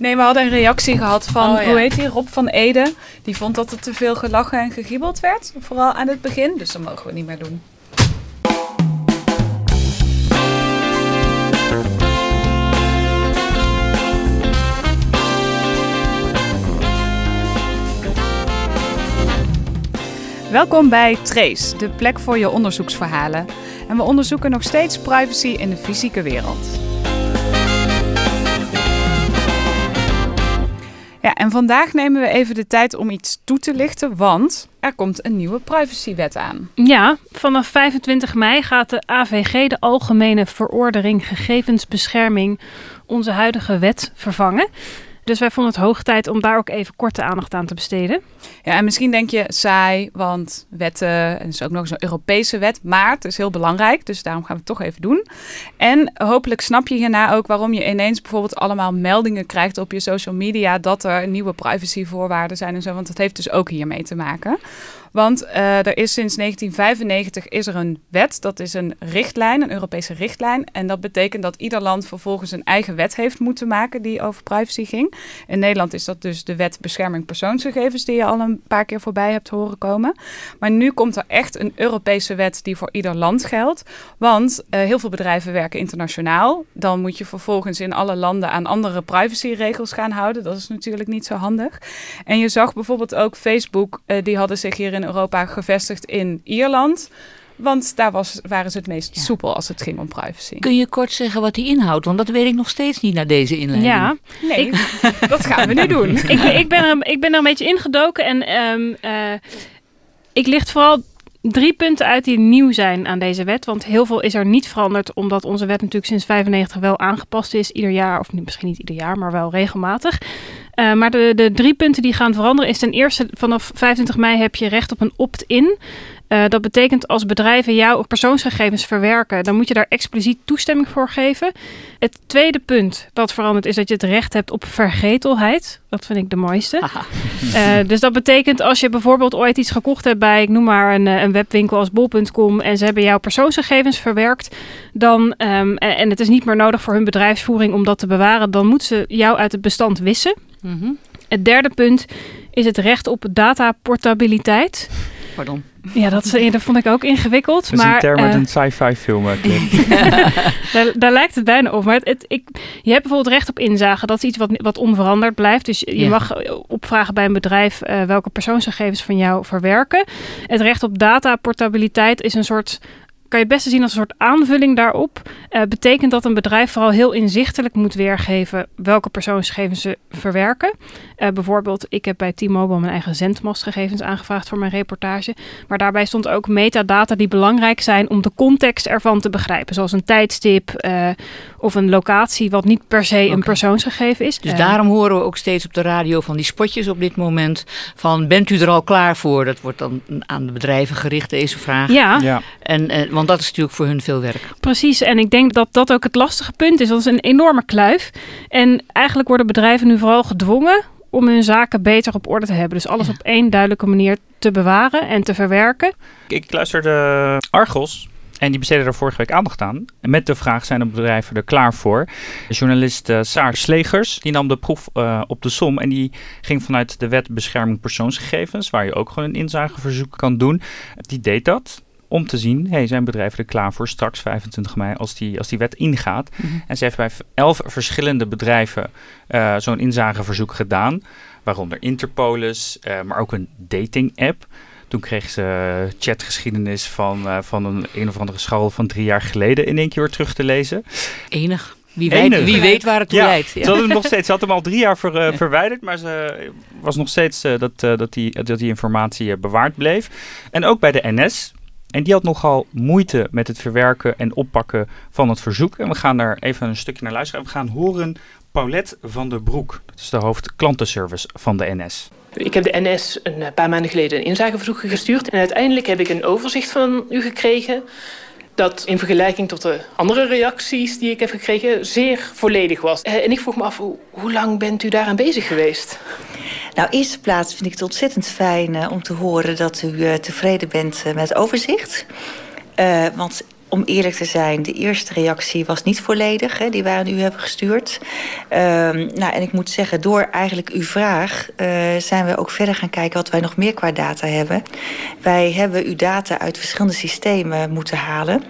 Nee, we hadden een reactie gehad van, Oh, ja. hoe heet die, Rob van Ede. Die vond dat er te veel gelachen en gegiebeld werd, vooral aan het begin. Dus dat mogen we niet meer doen. Welkom bij Trace, de plek voor je onderzoeksverhalen. En we onderzoeken nog steeds privacy in de fysieke wereld. Vandaag nemen we even de tijd om iets toe te lichten, want er komt een nieuwe privacywet aan. Ja, vanaf 25 mei gaat de AVG, de Algemene Verordening Gegevensbescherming, onze huidige wet vervangen. Dus wij vonden het hoog tijd om daar ook even korte aandacht aan te besteden. Ja, en misschien denk je saai, want wetten, en is ook nog eens een Europese wet, maar het is heel belangrijk, dus daarom gaan we het toch even doen. En hopelijk snap je hierna ook waarom je ineens bijvoorbeeld allemaal meldingen krijgt op je social media dat er nieuwe privacyvoorwaarden zijn en zo, want dat heeft dus ook hiermee te maken. Want eh, er is sinds 1995 is er een wet, dat is een richtlijn, een Europese richtlijn. En dat betekent dat ieder land vervolgens een eigen wet heeft moeten maken die over privacy ging. In Nederland is dat dus de wet bescherming persoonsgegevens die je al een paar keer voorbij hebt horen komen. Maar nu komt er echt een Europese wet die voor ieder land geldt. Want eh, heel veel bedrijven werken internationaal. Dan moet je vervolgens in alle landen aan andere privacyregels gaan houden. Dat is natuurlijk niet zo handig. En je zag bijvoorbeeld ook Facebook, eh, die hadden zich hier in Europa gevestigd in Ierland. Want daar was, waren ze het meest Ja. soepel als het ging om privacy. Kun je kort zeggen wat die inhoudt? Want dat weet ik nog steeds niet na deze inleiding. Ja, Nee, dat gaan we nu doen. ik, ben- ik, ben er, ik ben er een beetje ingedoken en ehm, eh, ik licht vooral drie punten uit die nieuw zijn aan deze wet. Want heel veel is er niet veranderd, omdat onze wet natuurlijk sinds 95 wel aangepast is, ieder jaar, of misschien niet ieder jaar, maar wel regelmatig. Eh, maar de, de drie punten die gaan veranderen is ten eerste vanaf 25 mei heb je recht op een opt-in. Eh, dat betekent als bedrijven jouw persoonsgegevens verwerken, dan moet je daar expliciet toestemming voor geven. Het tweede punt dat verandert is dat je het recht hebt op vergetelheid. Dat vind ik de mooiste. Eh, dus dat betekent als je bijvoorbeeld ooit iets gekocht hebt bij, ik noem maar een, een webwinkel als bol.com en ze hebben jouw persoonsgegevens verwerkt, dan, ehm, en, en het is niet meer nodig voor hun bedrijfsvoering om dat te bewaren, dan moeten ze jou uit het bestand wissen. Mhm. Het derde punt is het recht op dataportabiliteit. Pardon. Ja, dat, is- dat vond ik ook ingewikkeld. Dat is maar, een term uit eh, een sci-fi film. eh, daar, daar lijkt het bijna op. Maar het, het- ik, je hebt bijvoorbeeld recht op inzage. Dat is iets wat, wat onveranderd blijft. Dus je Ja. mag opvragen bij een bedrijf eh, welke persoonsgegevens van jou verwerken. Het recht op dataportabiliteit is een soort. Kan je het beste zien als een soort aanvulling daarop. Eh, betekent dat een bedrijf vooral heel inzichtelijk moet weergeven welke persoonsgegevens ze verwerken. Eh, bijvoorbeeld, ik heb bij T-Mobile mijn eigen zendmastgegevens aangevraagd voor mijn reportage. Maar daarbij stond ook metadata die belangrijk zijn om de context ervan te begrijpen. Zoals een tijdstip eh, of een locatie, wat niet per se een persoonsgegeven is. Dus Eh, daarom horen we ook steeds op de radio van die spotjes op dit moment. Van bent u er al klaar voor? Dat wordt dan aan de bedrijven gericht, deze vraag. Ja, ja. En, eh, want dat is natuurlijk voor hun veel werk. precies. En ik denk dat dat ook het lastige punt is. Dat is een enorme kluif. En eigenlijk worden bedrijven nu vooral gedwongen om hun zaken beter op orde te hebben. Dus alles Ja. op één duidelijke manier te bewaren en te verwerken. Ik luisterde Argos. En die besteden er vorige week aandacht aan. Met de vraag: zijn de bedrijven er klaar voor? Journalist eh Saar Slegers die nam de proef eh, op de som. En die ging vanuit de wet bescherming persoonsgegevens, waar je ook gewoon een inzageverzoek kan doen. Die deed dat om te zien: hey, zijn bedrijven er klaar voor straks 25 mei als die, als die wet ingaat? En ze heeft bij elf verschillende bedrijven eh, zo'n inzageverzoek gedaan. Waaronder Interpolis, maar ook een dating-app. Toen kreeg ze eh, chatgeschiedenis van, eh, van een, een of andere school van drie jaar geleden in één keer weer terug te lezen. Enig. Wie. Weet, wie weet waar het toe Ja, leidt. Ze, had hem nog steeds, ze had hem al drie jaar ver- eh, verwijderd, maar ze was nog steeds dat, dat, die, dat die informatie bewaard bleef. En ook bij de NS. En die had nogal moeite met het verwerken en oppakken van het verzoek. En we gaan daar even een stukje naar luisteren. We gaan horen Paulette van der Broek. Dat is de hoofd klantenservice van de NS. Ik heb de NS een eh, paar maanden geleden een inzageverzoek gestuurd. En uiteindelijk heb ik een overzicht van u gekregen. Dat in vergelijking tot de andere reacties die ik heb gekregen zeer volledig was. Eh, En ik vroeg me af, hoe, lang bent u daaraan bezig geweest? Nou, eerste plaats vind ik het ontzettend fijn eh, om te horen dat u tevreden bent met het overzicht. Want om eerlijk te zijn, de eerste reactie was niet volledig, hè, die wij aan u hebben gestuurd. Ehm, nou, en ik moet zeggen, door eigenlijk uw vraag uh, zijn we ook verder gaan kijken wat wij nog meer qua data hebben. Wij hebben uw data uit verschillende systemen moeten halen.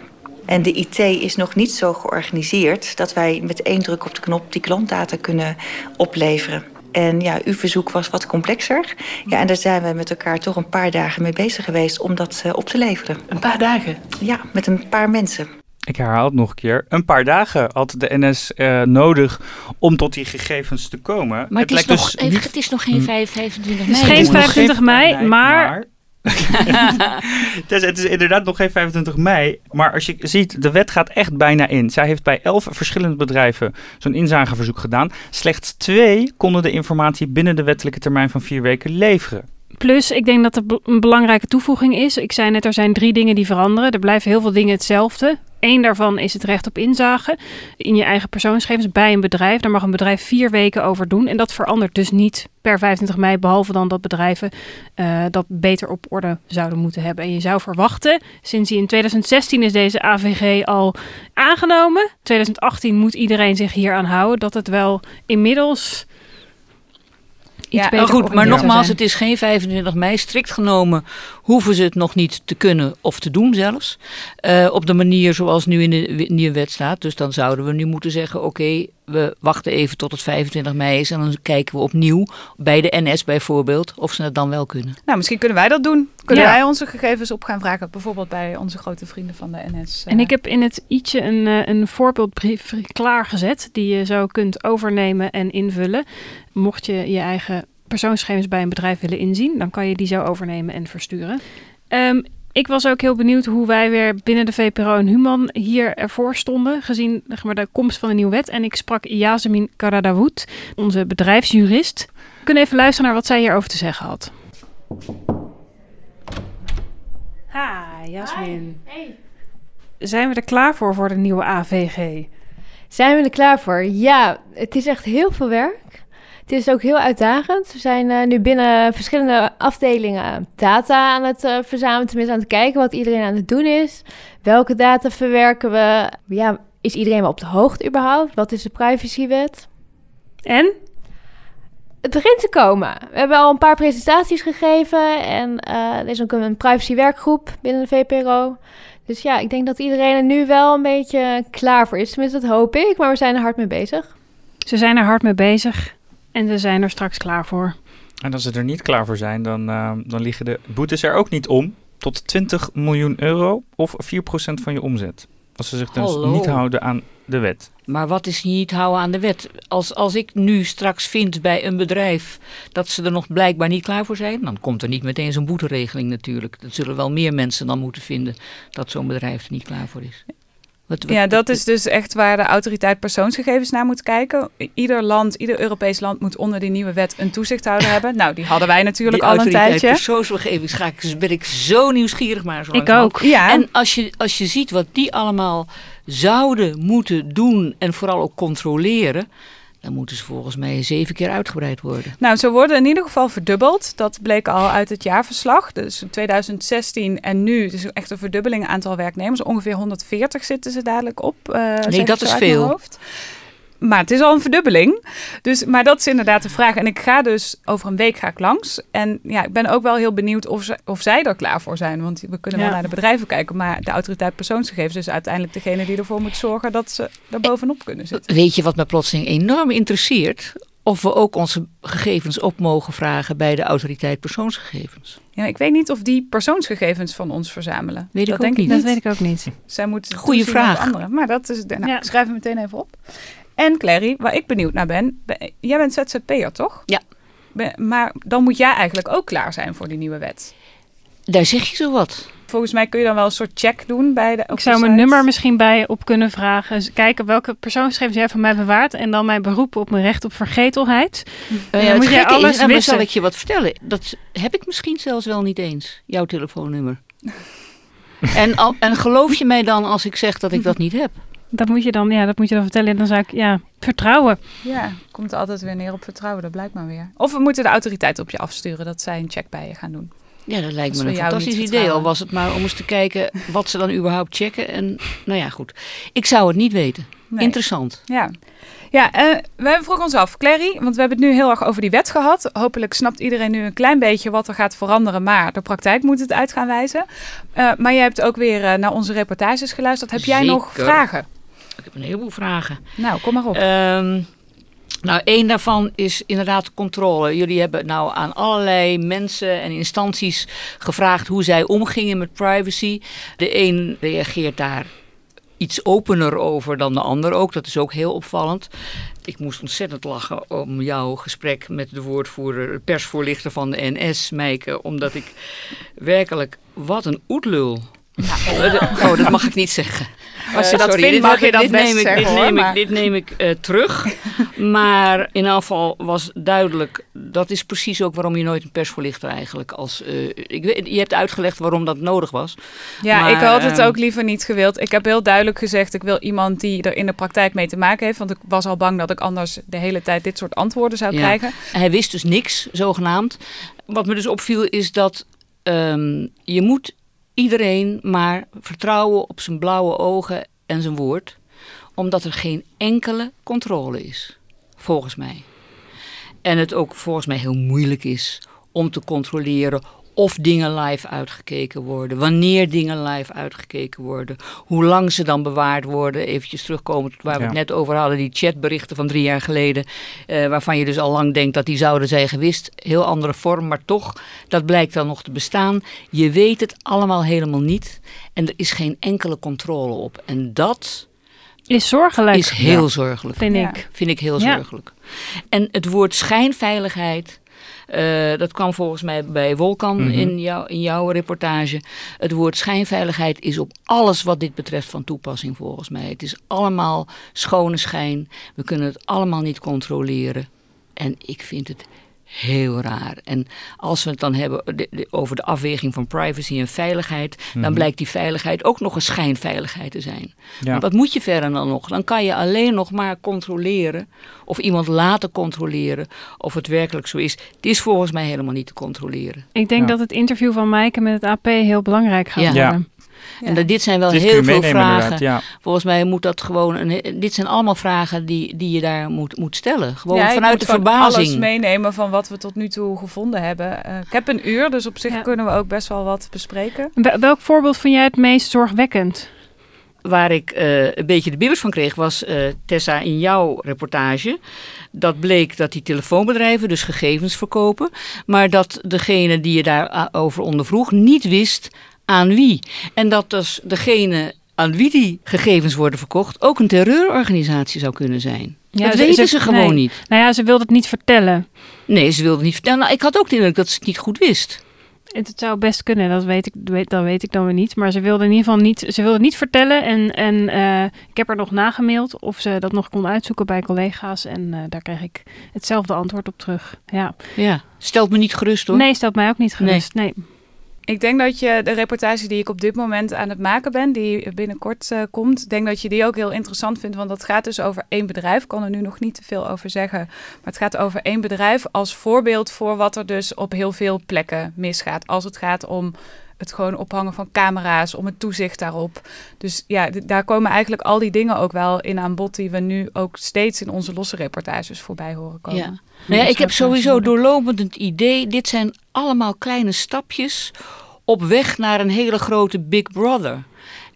En de IT is nog niet zo georganiseerd dat wij met één druk op de knop die klantdata kunnen opleveren. En ja, uw verzoek was wat complexer. Ja, en daar zijn we met elkaar toch een paar dagen mee bezig geweest om dat uh, op te leveren. Een paar dagen? Ja, met een paar mensen. Ik herhaal het nog een keer. Een paar dagen had de NS uh, nodig om tot die gegevens te komen. Maar het, het is, nog, dus niet... het is nog geen 25 mei. Het is geen 25 mei, mei maar... het, is, het, is, inderdaad nog geen 25 mei. Maar als je ziet, de wet gaat echt bijna in. Zij heeft bij elf verschillende bedrijven zo'n inzageverzoek gedaan. Slechts twee konden de informatie binnen de wettelijke termijn van vier weken leveren. Plus, ik denk dat er een belangrijke toevoeging is. Ik zei net, er zijn drie dingen die veranderen. Er blijven heel veel dingen hetzelfde. Eén daarvan is het recht op inzage in je eigen persoonsgegevens bij een bedrijf. Daar mag een bedrijf vier weken over doen. En dat verandert dus niet per 25 mei, behalve dan dat bedrijven uh, dat beter op orde zouden moeten hebben. En je zou verwachten, sinds in 2016 is deze AVG al aangenomen. 2018 moet iedereen zich hier aan houden. Dat het wel inmiddels ja, maar goed, maar nogmaals, het is geen 25 mei. Strikt genomen hoeven ze het nog niet te kunnen of te doen zelfs. Uh, op de manier zoals nu in de nieuwe wet staat. Dus dan zouden we nu moeten zeggen, oké, we wachten even tot het 25 mei is en dan kijken we opnieuw bij de NS bijvoorbeeld of ze het dan wel kunnen. Nou, misschien kunnen wij dat doen. Kunnen wij onze gegevens op gaan vragen, bijvoorbeeld bij onze grote vrienden van de NS. En ik heb in het ietsje een, uh, een voorbeeldbrief klaargezet die je zo kunt overnemen en invullen. Mocht je je eigen persoonsgegevens bij een bedrijf willen inzien, dan kan je die zo overnemen en versturen. Um, ik was ook heel benieuwd hoe wij weer binnen de VPRO en Human hier ervoor stonden, gezien zeg maar, de komst van de nieuwe wet. En ik sprak Yasemin Karadawood, onze bedrijfsjurist. We kunnen even luisteren naar wat zij hierover te zeggen had. Ha, Jasmin. Hey. Zijn we er klaar voor voor de nieuwe AVG? Zijn we er klaar voor? Ja, het is echt heel veel werk. Het is ook heel uitdagend. We zijn uh, nu binnen verschillende afdelingen data aan het uh, verzamelen, tenminste aan het kijken wat iedereen aan het doen is. Welke data verwerken we? Ja, is iedereen wel op de hoogte überhaupt? Wat is de privacywet? En? Het begint te komen. We hebben al een paar presentaties gegeven en uh, er is ook een privacywerkgroep binnen de VPRO. Dus ja, ik denk dat iedereen er nu wel een beetje klaar voor is. Tenminste, dat hoop ik, maar we zijn er hard mee bezig. Ze zijn er hard mee bezig. En ze zijn er straks klaar voor. En als ze er niet klaar voor zijn, dan, uh, dan liggen de boetes er ook niet om. Tot 20 miljoen euro of 4% van je omzet. Als ze zich dus niet houden aan de wet. Maar wat is niet houden aan de wet? Als, als ik nu straks vind bij een bedrijf dat ze er nog blijkbaar niet klaar voor zijn, dan komt er niet meteen zo'n boeteregeling natuurlijk. Dat zullen wel meer mensen dan moeten vinden dat zo'n bedrijf er niet klaar voor is ja, dat is dus echt waar de autoriteit persoonsgegevens naar moet kijken. Ieder land, ieder Europees land moet onder die nieuwe wet een toezichthouder hebben. Nou, die hadden wij natuurlijk al een tijdje. persoonsgegevens ga ik, ben ik zo nieuwsgierig maar. Zo ik ook. Ja. En als je, als je ziet wat die allemaal zouden moeten doen en vooral ook controleren dan moeten ze volgens mij zeven keer uitgebreid worden. Nou, ze worden in ieder geval verdubbeld. Dat bleek al uit het jaarverslag. Dus in 2016 en nu, dus echt een verdubbeling aantal werknemers. Ongeveer 140 zitten ze dadelijk op. Uh, nee, dat is veel. Hoofd. Maar het is al een verdubbeling. Dus, maar dat is inderdaad de vraag. En ik ga dus over een week ga ik langs. En ja, ik ben ook wel heel benieuwd of, ze, of zij er klaar voor zijn. Want we kunnen wel naar de bedrijven kijken. Maar de autoriteit persoonsgegevens is uiteindelijk degene die ervoor moet zorgen dat ze er bovenop kunnen zitten. Weet je wat me plotseling enorm interesseert? Of we ook onze gegevens op mogen vragen bij de autoriteit persoonsgegevens. Ja, ik weet niet of die persoonsgegevens van ons verzamelen. Weet dat ik denk niet. Dat weet ik ook niet. Zij moeten Goeie vraag. Anderen. Maar dat is. Nou, ja. Ik schrijf hem meteen even op. En Clary, waar ik benieuwd naar ben, jij bent ZZP'er toch? Ja. maar dan moet jij eigenlijk ook klaar zijn voor die nieuwe wet. Daar zeg je zo wat. Volgens mij kun je dan wel een soort check doen bij de. Ik zou mijn nummer misschien bij op kunnen vragen. kijken welke persoonsgegevens jij van mij bewaart. En dan mij beroepen op mijn recht op vergetelheid. Uh, ja, moet jij alles is, dan zal ik je wat vertellen. Dat heb ik misschien zelfs wel niet eens. Jouw telefoonnummer. en, al, en geloof je mij dan als ik zeg dat ik dat niet heb? Dat moet je dan, ja, dat moet je dan vertellen. Dan zou ik, ja, vertrouwen. Ja, komt altijd weer neer op vertrouwen. Dat blijkt maar weer. Of we moeten de autoriteit op je afsturen dat zij een check bij je gaan doen. Ja, dat lijkt me een fantastisch idee. Al was het maar om eens te kijken wat ze dan überhaupt checken. En nou ja, goed. Ik zou het niet weten. Interessant. Ja. Ja, uh, we vroegen ons af, Clary, want we hebben het nu heel erg over die wet gehad. Hopelijk snapt iedereen nu een klein beetje wat er gaat veranderen, maar de praktijk moet het uit gaan wijzen. Uh, maar jij hebt ook weer uh, naar onze reportages geluisterd. Heb jij nog vragen? Ik heb een heleboel vragen. Nou, kom maar op. Um, nou, één daarvan is inderdaad controle. Jullie hebben nou aan allerlei mensen en instanties gevraagd hoe zij omgingen met privacy. De een reageert daar iets opener over dan de ander ook. Dat is ook heel opvallend. Ik moest ontzettend lachen om jouw gesprek met de woordvoerder, persvoorlichter van de NS, Meike. Omdat ik werkelijk, wat een oetlul. Nou, oh, dat mag ik niet zeggen. Als je dat sorry, vindt, mag je dat dit best neem ik, zeggen, dit, neem ik, dit neem ik uh, terug. maar in geval was duidelijk... dat is precies ook waarom je nooit een persvoorlichter eigenlijk als... Uh, ik je hebt uitgelegd waarom dat nodig was. Ja, maar, ik had het uh, ook liever niet gewild. Ik heb heel duidelijk gezegd... ik wil iemand die er in de praktijk mee te maken heeft. Want ik was al bang dat ik anders de hele tijd dit soort antwoorden zou ja. krijgen. Hij wist dus niks, zogenaamd. Wat me dus opviel is dat... Um, je moet iedereen maar vertrouwen op zijn blauwe ogen en zijn woord, omdat er geen enkele controle is, volgens mij. En het ook volgens mij heel moeilijk is om te controleren of dingen live uitgekeken worden, wanneer dingen live uitgekeken worden, hoe lang ze dan bewaard worden. Eventjes terugkomen waar we ja. het net over hadden, die chatberichten van drie jaar geleden, uh, waarvan je dus al lang denkt dat die zouden zijn gewist. Heel andere vorm, maar toch, dat blijkt dan nog te bestaan. Je weet het allemaal helemaal niet en er is geen enkele controle op. En dat is zorgelijk. Is heel ja. zorgelijk. Vind ik. Vind ik heel zorgelijk. En het woord schijnveiligheid uh, dat kwam volgens mij bij Wolkan mm -hmm. in, jou, in jouw reportage. Het woord schijnveiligheid is op alles wat dit betreft van toepassing volgens mij. Het is allemaal schone schijn. We kunnen het allemaal niet controleren. En ik vind het heel raar. En als we het dan hebben de, de, over de afweging van privacy en veiligheid, mm -hmm. dan blijkt die veiligheid ook nog een schijnveiligheid te zijn. Ja. Wat moet je verder dan nog? Dan kan je alleen nog maar controleren of iemand laten controleren of het werkelijk zo is. Het is volgens mij helemaal niet te controleren. Ik denk ja. dat het interview van Maaike met het AP heel belangrijk gaat ja. worden. Ja. En dat, dit zijn wel dit heel veel vragen. Ja. Volgens mij moet dat gewoon. Een, dit zijn allemaal vragen die, die je daar moet, moet stellen. Gewoon ja, vanuit de verbazing. alles meenemen van wat we tot nu toe gevonden hebben. Uh, ik heb een uur, dus op zich kunnen we ook best wel wat bespreken. Welk voorbeeld vind jij het meest zorgwekkend? Waar ik uh, een beetje de bibbers van kreeg, was uh, Tessa in jouw reportage. Dat bleek dat die telefoonbedrijven dus gegevens verkopen, maar dat degene die je daarover ondervroeg niet wist aan wie. En dat dus degene aan wie die gegevens worden verkocht ook een terreurorganisatie zou kunnen zijn. Ja, dat ze, weten ze, ze gewoon nee. niet. Nou ja, ze wilde het niet vertellen. Nee, ze wilde het niet vertellen. Nou, ik had ook de indruk dat ze het niet goed wist. Het zou best kunnen, dat weet ik, dat weet ik dan weer niet. Maar ze wilde in ieder geval niet, ze wilde niet vertellen. En, en uh, ik heb er nog nagemaild of ze dat nog kon uitzoeken bij collega's. En uh, daar kreeg ik hetzelfde antwoord op terug. Ja. ja, stelt me niet gerust hoor. Nee, stelt mij ook niet gerust. Nee. nee. Ik denk dat je de reportage die ik op dit moment aan het maken ben, die binnenkort uh, komt, denk dat je die ook heel interessant vindt. Want dat gaat dus over één bedrijf. Ik kan er nu nog niet te veel over zeggen. Maar het gaat over één bedrijf als voorbeeld voor wat er dus op heel veel plekken misgaat. Als het gaat om het gewoon ophangen van camera's, om het toezicht daarop. Dus ja, daar komen eigenlijk al die dingen ook wel in aan bod die we nu ook steeds in onze losse reportages voorbij horen komen. Ja. Nou ja, ik heb sowieso doorlopend het idee, dit zijn allemaal kleine stapjes op weg naar een hele grote Big Brother.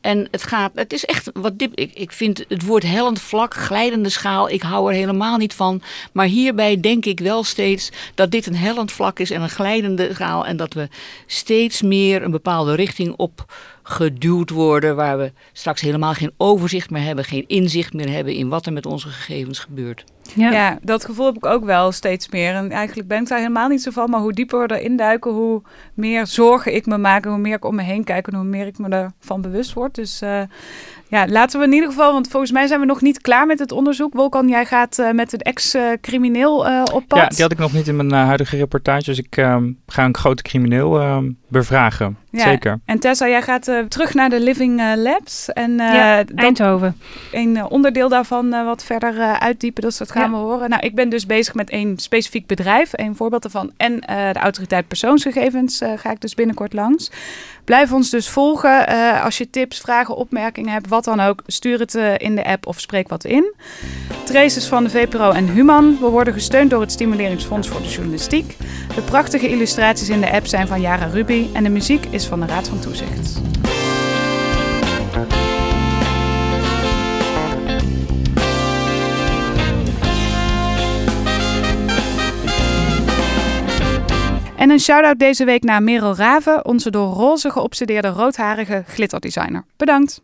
En het gaat, het is echt wat dip. Ik, ik vind het woord hellend vlak, glijdende schaal, ik hou er helemaal niet van. Maar hierbij denk ik wel steeds dat dit een hellend vlak is en een glijdende schaal. En dat we steeds meer een bepaalde richting op geduwd worden, waar we straks helemaal geen overzicht meer hebben, geen inzicht meer hebben in wat er met onze gegevens gebeurt. Ja. ja, dat gevoel heb ik ook wel steeds meer. En eigenlijk ben ik daar helemaal niet zo van. Maar hoe dieper we erin duiken, hoe meer zorgen ik me maak. Hoe meer ik om me heen kijk en hoe meer ik me ervan bewust word. Dus uh, ja, laten we in ieder geval, want volgens mij zijn we nog niet klaar met het onderzoek. Wolkan, jij gaat uh, met een ex-crimineel uh, op pad. Ja, die had ik nog niet in mijn huidige reportage. Dus ik ga een grote crimineel bevragen. Ja. Zeker. En Tessa, jij gaat terug naar de Living Labs. En, ja, Eindhoven. Een onderdeel daarvan wat verder uitdiepen. Dus dat gaan we horen. Nou, ik ben dus bezig met één specifiek bedrijf, een voorbeeld ervan. En uh, de autoriteit persoonsgegevens uh, ga ik dus binnenkort langs. Blijf ons dus volgen. Uh, als je tips, vragen, opmerkingen hebt, wat dan ook, stuur het in de app of spreek wat in. Traces van de VPRO en Human. We worden gesteund door het Stimuleringsfonds voor de Journalistiek. De prachtige illustraties in de app zijn van Jara Ruby en de muziek is van de Raad van Toezicht. En een shout-out deze week naar Merel Raven, onze door roze geobsedeerde roodharige glitterdesigner. Bedankt!